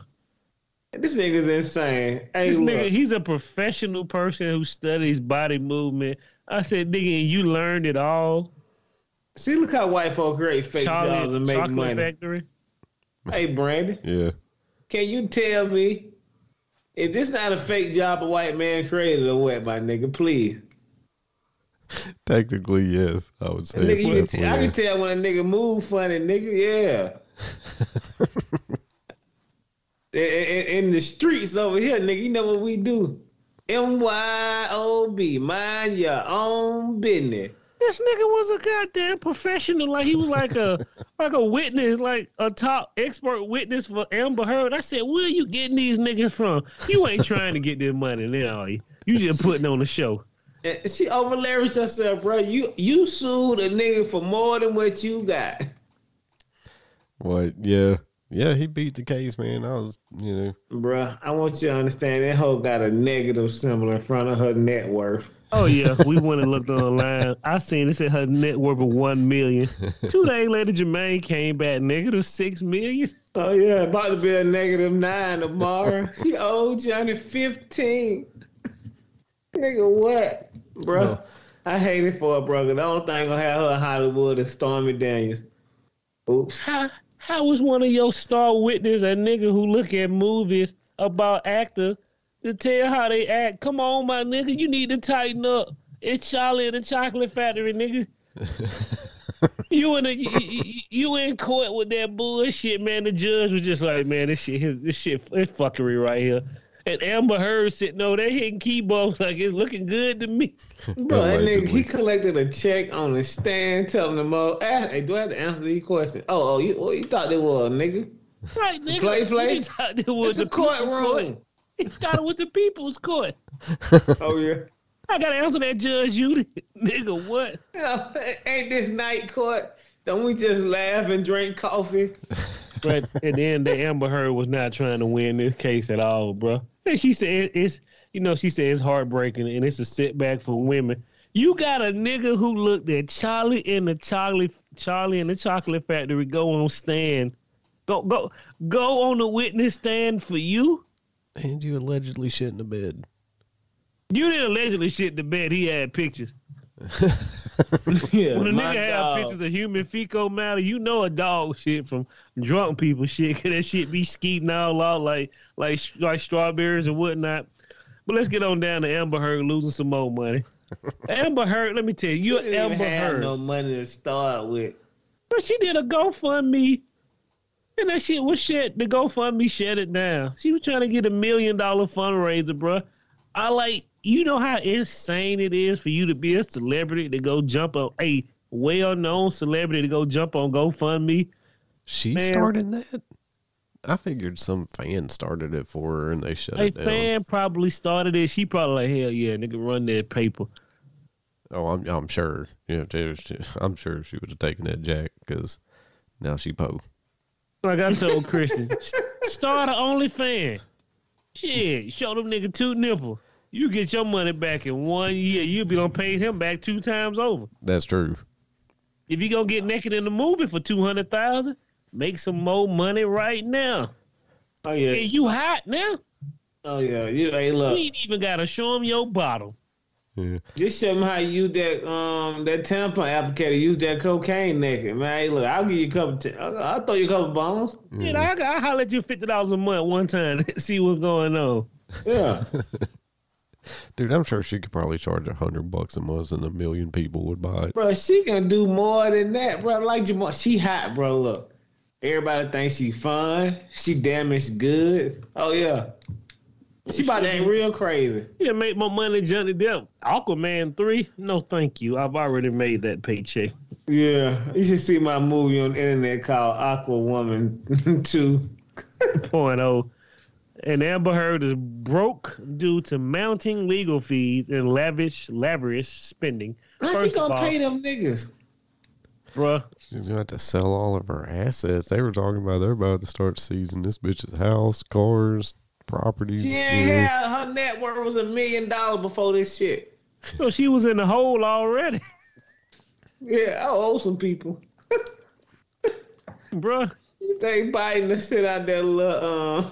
This nigga's insane. Hey, this look, nigga, he's a professional person who studies body movement. I said, "Nigga, you learned it all." see, look how white folk create fake jobs and make money. Factory. Hey, Brandon, Yeah. can you tell me if this not a fake job a white man created or what, my nigga? Please. Technically, yes. I would say Nigga, it's you can t- I can tell when a nigga move funny, nigga. Yeah. in, in- in the streets over here, nigga, you know what we do? M Y O B. Mind your own business. This nigga was a goddamn professional. Like he was like a like a witness, like a top expert witness for Amber Heard. I said, where you getting these niggas from? You ain't trying to get this money now, are you? You just putting on the show. And she over leveraged herself, bro. You you sued a nigga for more than what you got. What? Yeah, yeah. He beat the case, man. I was, you know, Bruh, I want you to understand that hoe got a negative symbol in front of her net worth. Oh yeah, we went and looked online. I seen it said her net worth of one million. Two days later, Jermaine came back negative six million. Oh yeah, about to be a negative nine tomorrow. she owed Johnny fifteen. Nigga, what, bro? I hate it for her, brother. The only thing gonna have her in Hollywood is Stormy Daniels. Oops. How how was one of your star witness a nigga who look at movies about actors to tell how they act? Come on, my nigga, you need to tighten up. It's Charlie and the Chocolate Factory, nigga. you in a, you, you- you in court with that bullshit, man. The judge was just like, man, this shit, this shit, it's fuckery right here. And Amber Heard sitting over there hitting keyboards like it's looking good to me. Bro, that nigga, he collected a check on the stand telling them all, "Ah, hey, do I have to answer these questions? Oh, oh, you, oh, you thought they were, a nigga? Right, nigga. Play, play. He thought it was It's a the people's court. courtroom. He thought it was the people's court. oh, yeah. I gotta answer that judge, you nigga. What? Yeah, Ain't this night court? Don't we just laugh and drink coffee? But at the end, the Amber Heard was not trying to win this case at all, bro. And she said it's, you know, she said it's heartbreaking and it's a setback for women. You got a nigga who looked at Charlie in the Charlie, Charlie in the Chocolate Factory go on stand, go go go on the witness stand for you. and you allegedly shit in the bed. You didn't allegedly shit the bed. He had pictures. Yeah, When a nigga have dog. pictures of human fecal matter, you know a dog shit from drunk people shit. Cause that shit be skeeting all out like like like strawberries and whatnot. But let's get on down to Amber Heard losing some more money. Amber Heard, let me tell you, even Amber Heard. no money to start with. But she did a GoFundMe, and that shit was shit. The GoFundMe shut it down. She was trying to get a million dollar fundraiser, bruh. I like, you know how insane it is for you to be a celebrity to go jump on a well known celebrity to go jump on GoFundMe. She Man. started that. I figured some fan started it for her and they shut A it down. A fan probably started it. She probably like, hell yeah, nigga, run that paper. Oh, I'm I'm sure. Yeah, she- she- I'm sure she would have taken that jack because now she po. Like I told Christian, start an OnlyFans. Shit, show them nigga two nipples. You get your money back in one year. You'll be gonna pay him back two times over. That's true. If you gonna get naked in the movie for two hundred thousand, make some more money right now. Oh yeah, Hey, you hot now? oh yeah. You hey You ain't even gotta show him your bottle. Yeah. just show them how you use that um that tampon applicator. Use that cocaine naked, man. Hey, look, I'll give you a couple. T- I'll, I'll throw you a couple bones. You know, I I holler at you fifty dollars a month one time to see what's going on. Yeah, Dude, I'm sure she could probably charge a hundred bucks a month and a million people would buy it. bro. She can do more than that, bro. Like Jamal, she hot, bro. Look, everybody thinks she fun. She damaged goods. Oh yeah, she about to act real crazy. Yeah, make more money, than Johnny Depp. Aquaman three? No, thank you. I've already made that paycheck. Yeah, you should see my movie on the internet called Aqua Woman 2. Point oh. And Amber Heard is broke due to mounting legal fees and lavish, lavish spending. How she First of gonna all- pay them niggas? Bruh, She's gonna have to sell all of her assets. They were talking about they're about to start seizing this bitch's house, cars, properties. She ain't know. had her net worth was a million dollars before this shit. so she was in the hole already. Yeah, I owe some people. Bruh, You think Biden to sit out there little uh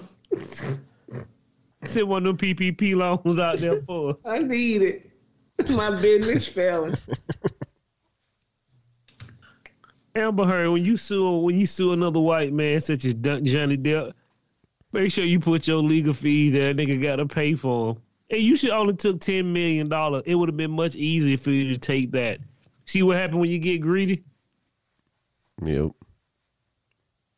sit one of them PPP loans out there for. I need it. My business failing. Amber Heard, when you sue when you sue another white man such as Dun- Johnny Depp, make sure you put your legal fees that nigga gotta pay for them. And you should only took ten million dollars. It would have been much easier for you to take that. See what happened when you get greedy? Yep.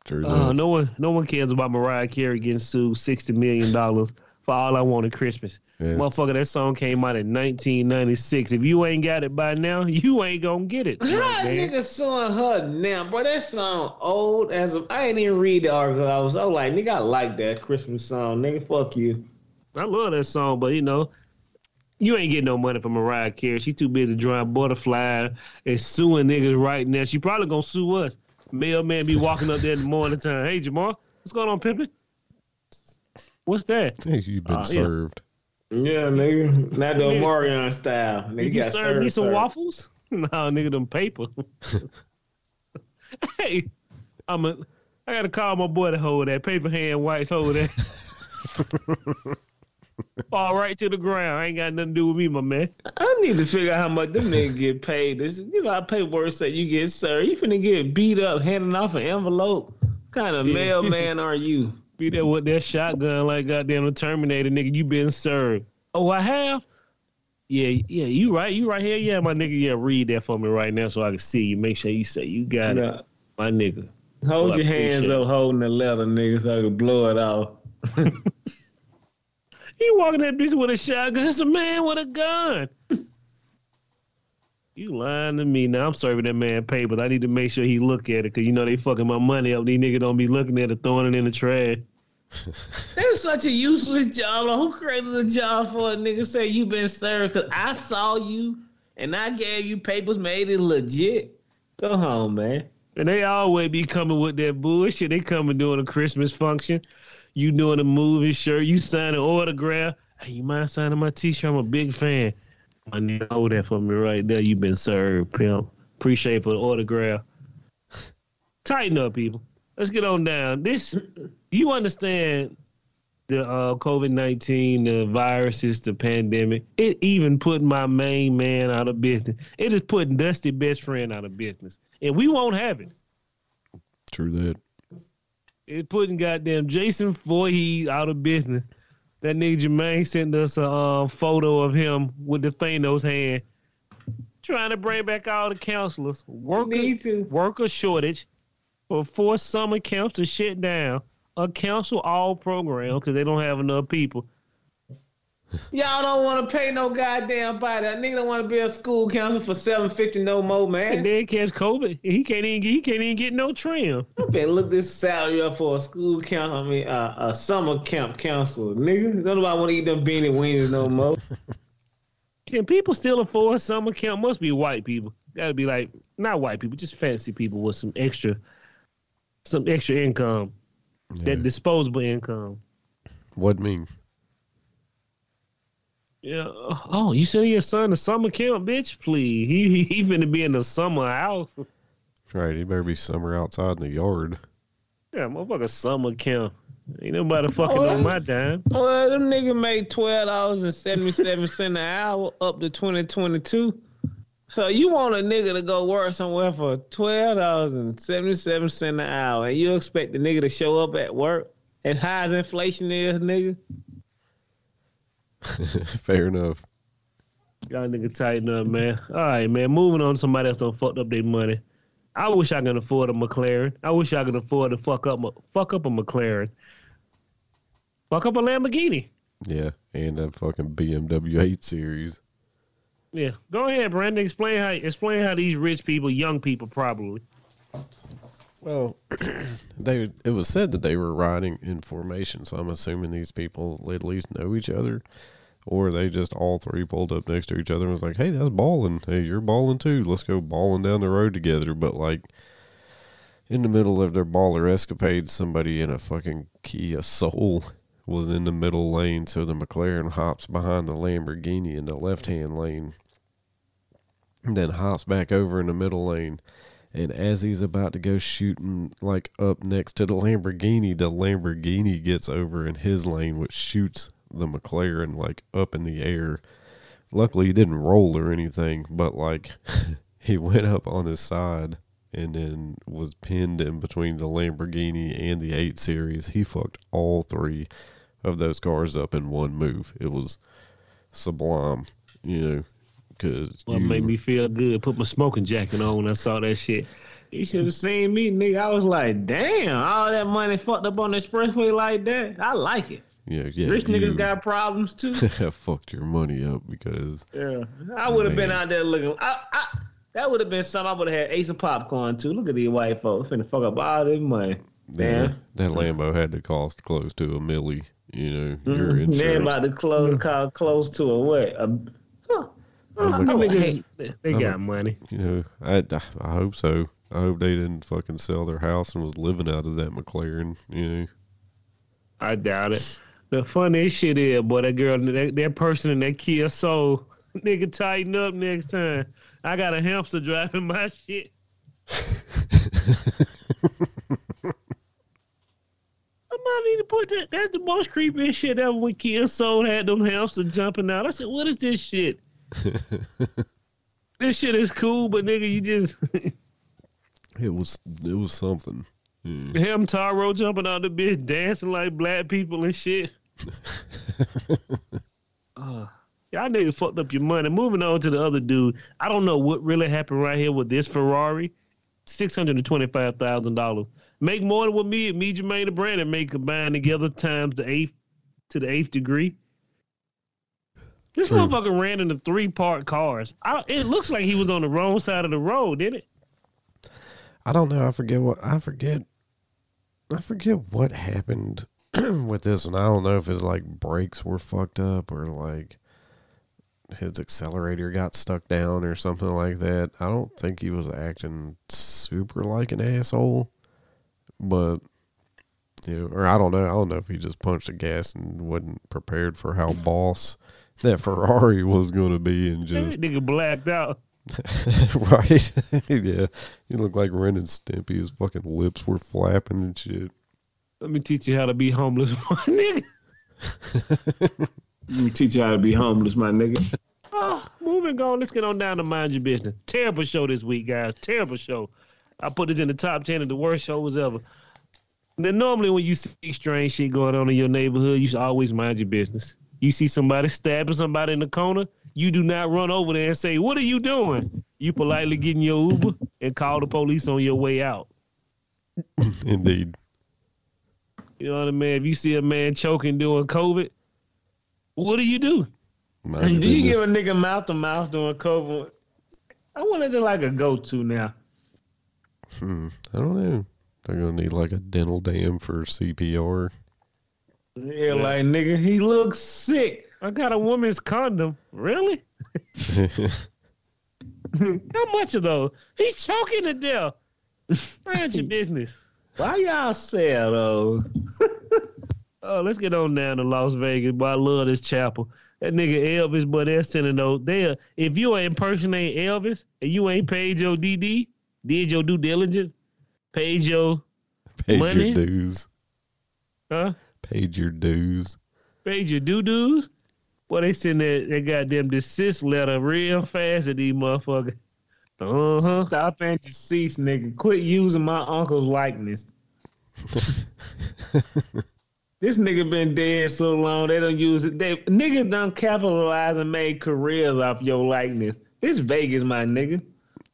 True. Uh, no one, no one cares about Mariah Carey getting sued sixty million dollars for all I wanted Christmas. It's- Motherfucker, that song came out in 1996. If you ain't got it by now, you ain't gonna get it. How young man. nigga suing her now, bro? That song old as a. I ain't even read the article. I was, I was like, nigga, I like that Christmas song, nigga. Fuck you. I love that song, but you know, you ain't getting no money from Mariah Carey. She too busy drawing butterfly and suing niggas right now. She probably gonna sue us. Mailman be walking up there in the morning time. Hey Jamal, what's going on, pimpin'? What's that? Hey, You've been Uh, served. Yeah, nigga. Not the Nigga. Omarion style. Nigga Did you got serve me some served. waffles? no, nigga, them paper. hey, I'm a. I gotta call my boy to hold that paper hand whites hold that. Fall right to the ground. I Ain't got nothing to do with me, my man. I need to figure out how much them niggas get paid. This, you know, I pay worse say you get served. You finna get beat up handing off an envelope. What kind of Yeah. mailman are you? Be there with that shotgun like goddamn the Terminator, nigga. You been served. Oh, I have. Yeah, yeah, you right. You right here. Yeah, my nigga. Yeah, read that for me right now so I can see you. Make sure you say you got it, my nigga. Hold Well, your hands up holding the letter, nigga, so I can blow it off. He walking that bitch with a shotgun. It's a man with a gun. you lying to me. Now I'm serving that man papers. I need to make sure he look at it because you know they fucking my money up. These niggas don't be looking at it, throwing it in the trash. That was such a useless job. Like, who created a job for a nigga say you been served? Cause I saw you and I gave you papers, made it legit. Go home, man. And they always be coming with that bullshit. They coming doing a Christmas function. You doing a movie shirt. You signing autograph. Hey, you mind signing my t-shirt? I'm a big fan. I need hold that for me right there. you been served, pimp. Appreciate for the autograph. Tighten up, people. Let's get on down. This, you understand the uh, COVID 19, the viruses, the pandemic. It even put my main man out of business. It is putting Dusty best friend out of business. And we won't have it. True that. It putting goddamn Jason Voorhees out of business. That nigga Jermaine sent us a uh, photo of him with the Thanos hand, trying to bring back all the counselors. Worker, Need to. worker shortage for force summer camps to shut down or cancel all programs because they don't have enough people. Y'all don't want to pay no goddamn body. That nigga don't want to be a school counselor for seven fifty no more, And man. then catch COVID. He can't even he can't even get no trim. I better look this salary up for a school count. I mean, uh, a summer camp counselor, nigga. Don't Nobody want to eat them beanie weenies no more. Can people still afford summer camp? Must be white people. Gotta be like not white people, just fancy people with some extra, some extra income, Yeah. that disposable income. What mean? Yeah. Oh, you sending your son to summer camp, bitch? Please. He he, he finna be in the summer house. Right, he better be somewhere outside in the yard. Yeah, motherfucker, summer camp. Ain't nobody fucking Oh, on my dime. Well, them nigga made twelve dollars and seventy seven cent an hour up to twenty twenty two. So you want a nigga to go work somewhere for twelve dollars and seventy seven cent an hour, and you expect the nigga to show up at work as high as inflation is, nigga? Fair enough. Y'all nigga tighten up, man. All right, man. Moving on to somebody else done fucked up their money. I wish I could afford a McLaren. I wish I could afford to fuck up a fuck up a McLaren. Fuck up a Lamborghini. Yeah, and a fucking BMW 8 Series. Yeah. Go ahead, Brandon. Explain how explain how these rich people, young people probably. Well, they it was said that they were riding in formation, so I'm assuming these people at least know each other, or they just all three pulled up next to each other and was like, "Hey, that's balling. Hey, you're balling too. Let's go balling down the road together." But like in the middle of their baller escapade, somebody in a fucking Kia Soul was in the middle lane, so the McLaren hops behind the Lamborghini in the left hand lane, and then hops back over in the middle lane. And as he's about to go shooting like up next to the Lamborghini, the Lamborghini gets over in his lane, which shoots the McLaren like up in the air. Luckily, he didn't roll or anything, but like he went up on his side and then was pinned in between the Lamborghini and the 8 Series. He fucked all three of those cars up in one move. It was sublime, you know, because Well, it made me feel good. Put my smoking jacket on when I saw that shit. You should have seen me, nigga. I was like, damn, all that money fucked up on the expressway like that. I like it. Yeah, yeah. Rich niggas got problems too. fucked your money up because Yeah, I would have been out there looking. I, I, that would have been something I would have had Ace of Popcorn too. Look at these white folks finna fuck up all this money. yeah, Damn. that Lambo had to cost close to a milli. You know, your They insurance. Mm-hmm. about to close, call close to a what? A, I a- would Niggas, they, they got money. You know, I, I hope so. I hope they didn't fucking sell their house and was living out of that McLaren. You know, I doubt it. The funniest shit is, boy, that girl, that, that person in that Kia Soul, nigga, tighten up next time. I got a hamster driving my shit. I might need to put that. That's the most creepy shit ever when Kia Soul had them hamsters jumping out. I said, what is this shit? this shit is cool, but nigga, you just it was it was something. Yeah. him Taro jumping out the bitch, dancing like black people and shit. uh, y'all niggas fucked up your money. Moving on to the other dude. I don't know what really happened right here with this Ferrari. Six hundred and twenty-five thousand dollars. Make more than what me, and me, Jermaine, and Brandon make combined together times the eighth to the eighth degree. This True. motherfucker ran into three parked cars. I, it looks like he was on the wrong side of the road, didn't it? I don't know. I forget what I forget. I forget what happened with this one. I don't know if his like brakes were fucked up or like his accelerator got stuck down or something like that. I don't think he was acting super like an asshole, but you know, or I don't know. I don't know if he just punched the gas and wasn't prepared for how boss that Ferrari was going to be and just That nigga blacked out. right? yeah, he looked like Ren and Stimpy. His fucking lips were flapping and shit. Let me teach you how to be homeless, my nigga. Let me teach you how to be homeless, my nigga. Oh, moving on. Let's get on down to mind your business. Terrible show this week, guys. Terrible show. I put this in the top ten of the worst shows ever. Then normally when you see strange shit going on in your neighborhood, you should always mind your business. You see somebody stabbing somebody in the corner, you do not run over there and say, "What are you doing?" You politely get in your Uber and call the police on your way out. Indeed. You know what I mean? If you see a man choking doing COVID, what do you do? Mind Do you give a nigga mouth to mouth doing COVID? I wanted to like a go to now. Hmm, I don't know. They're gonna need like a dental dam for CPR. Yeah, like nigga, he looks sick. I got a woman's condom. Really? How much of those? He's choking to death. Mind your business. Why y'all sell those? Oh, let's get on down to Las Vegas. Boy, I love this chapel. That nigga Elvis, but they're sending those. They, uh, if you are impersonating Elvis and you ain't paid your DD, did your due diligence, paid your Paid Money? your dues. huh, Paid your dues. paid your due dues, boy, they send that, that goddamn desist letter real fast at these motherfuckers. Uh huh. Stop and deceased, nigga. Quit using my uncle's likeness. this nigga been dead so long they don't use it. They niggas done capitalize and made careers off your likeness. This Vegas, my nigga.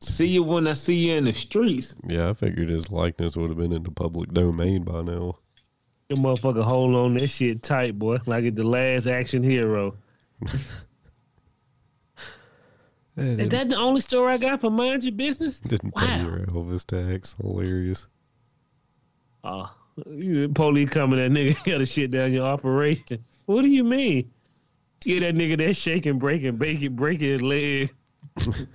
See you when I see you in the streets. Yeah, I figured his likeness would have been in the public domain by now. The motherfucker hold on that shit tight, boy, like it's the last action hero. Is that the only story I got for mind your business? didn't pay Wow. your Elvis tax. Hilarious. Oh, you police coming, that nigga got to shit down your operation. What do you mean? Get that nigga that shaking, breaking, breaking, breaking his leg.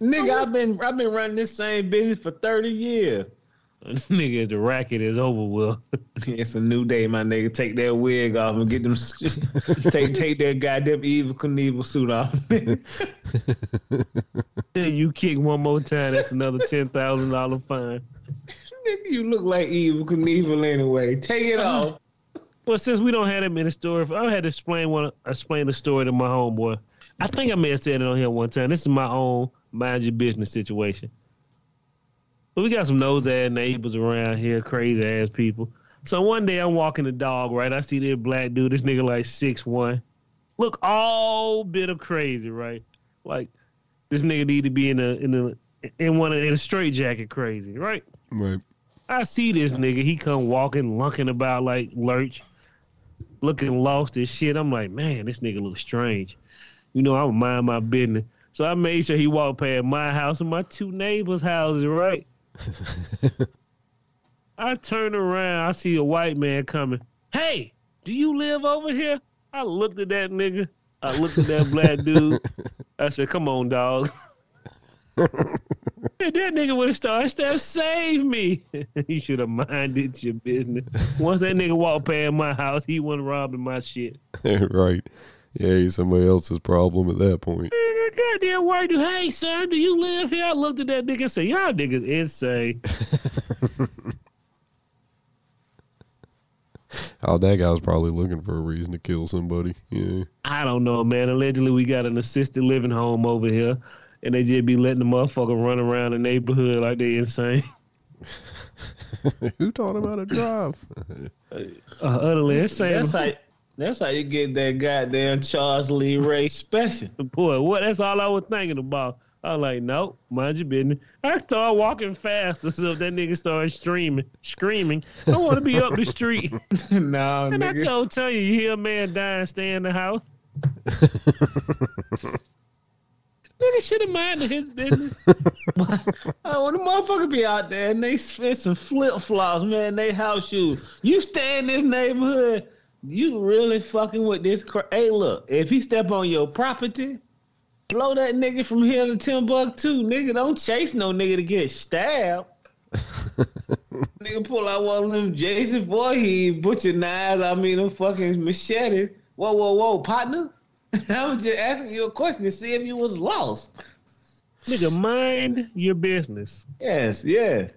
Nigga, I've been I've been running this same business for 30 years. Nigga, the racket is over with. It's a new day, my nigga. Take that wig off and get them. take take that goddamn Evel Knievel suit off. Then you kick one more time, that's another ten thousand dollar fine. Nigga, you look like Evel Knievel anyway. Take it off. Well, since we don't have him in the story, I had to explain one, explain the story to my homeboy. I think I may have said it on here one time. This is my own mind your business situation. But we got some nose ass neighbors around here, crazy ass people. So one day I'm walking the dog, right? I see this black dude, this nigga like six one, look all bit of crazy, right? Like this nigga need to be in a in a in one of, in a straight jacket, crazy, right? Right. I see this nigga. He come walking, lunking about like lurch. looking lost and shit. I'm like, man, this nigga looks strange. You know, I'm mind my business. So I made sure he walked past my house and my two neighbors' houses, right? I turn around, I see a white man coming. Hey, do you live over here? I looked at that nigga. I looked at that black dude. I said, come on, dog. that nigga would have started to save me. he should have minded your business. Once that nigga walked past my house, he wasn't robbing my shit. right. Yeah, he's somebody else's problem at that point. Goddamn white dude. Hey, sir, do you live here? I looked at that nigga and said, y'all niggas insane. Oh, that guy was probably looking for a reason to kill somebody. Yeah. I don't know, man. Allegedly, we got an assisted living home over here, and they just be letting the motherfucker run around the neighborhood like they insane. Who taught him how to drive? uh, utterly insane. That's how, that's how you get that goddamn Charles Lee Ray special. Boy, what? That's all I was thinking about. I was like, nope, mind your business. I started walking faster, so that nigga started streaming, screaming. I want to be up the street. no, and nigga. I told tell you, you hear a man dying, stay in the house. nigga should have minded his business. oh, when the motherfucker be out there and they spend some flip flops, man, they house shoes. You stay in this neighborhood, you really fucking with this. Cr- hey, look, if he step on your property, blow that nigga from here to Timbuktu. Nigga, don't chase no nigga to get stabbed. nigga pull out one of them Jason Voorhees butcher knives. I mean, them fucking machete. Whoa, whoa, whoa, partner. I was just asking you a question to see if you was lost. Nigga, mind your business. Yes, yes.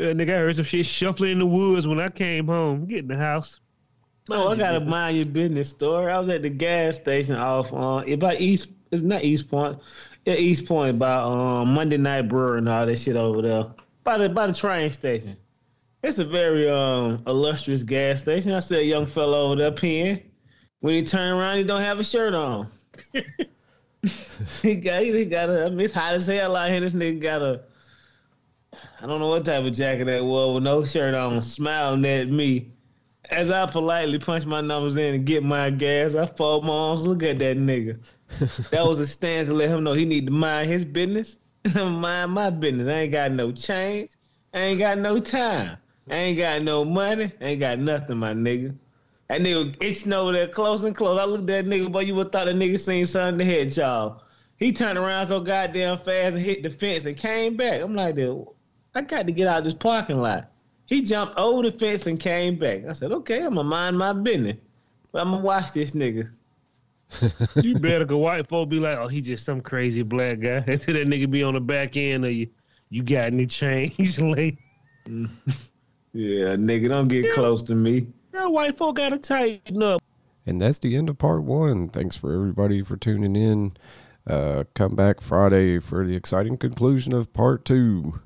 Nigga, I heard some shit shuffling in the woods when I came home. Get in the house. No, I got a mind your business story. I was at the gas station off on uh, about East. It's not East Point. Yeah, East Point by um, Monday Night Brewer and all that shit over there. By the by the train station. It's a very um illustrious gas station. I see a young fellow over there peeing. When he turn around, he don't have a shirt on. he got he got a. I mean, it's hot as hell out here. This nigga got a. I don't know what type of jacket that was with no shirt on, smiling at me. As I politely punch my numbers in and get my gas, I fold my arms. Look at that nigga. that was a stance to let him know he need to mind his business. mind my business. I ain't got no change. I ain't got no time. I ain't got no money. I ain't got nothing, my nigga. That nigga itching over there close and close. I looked at that nigga, boy, you would thought that nigga seen something to hit y'all. He turned around so goddamn fast and hit the fence and came back. I'm like, dude, I got to get out of this parking lot. He jumped over the fence and came back. I said, okay, I'm gonna mind my business. But I'm gonna watch this nigga. you better go white folk be like, oh, he just some crazy black guy. Until that nigga be on the back end of you. You got any change, like? Yeah, nigga, don't get Yeah. close to me. Yeah, white folk gotta tighten up. And that's the end of part one. Thanks for everybody for tuning in. Uh, come back Friday for the exciting conclusion of part two.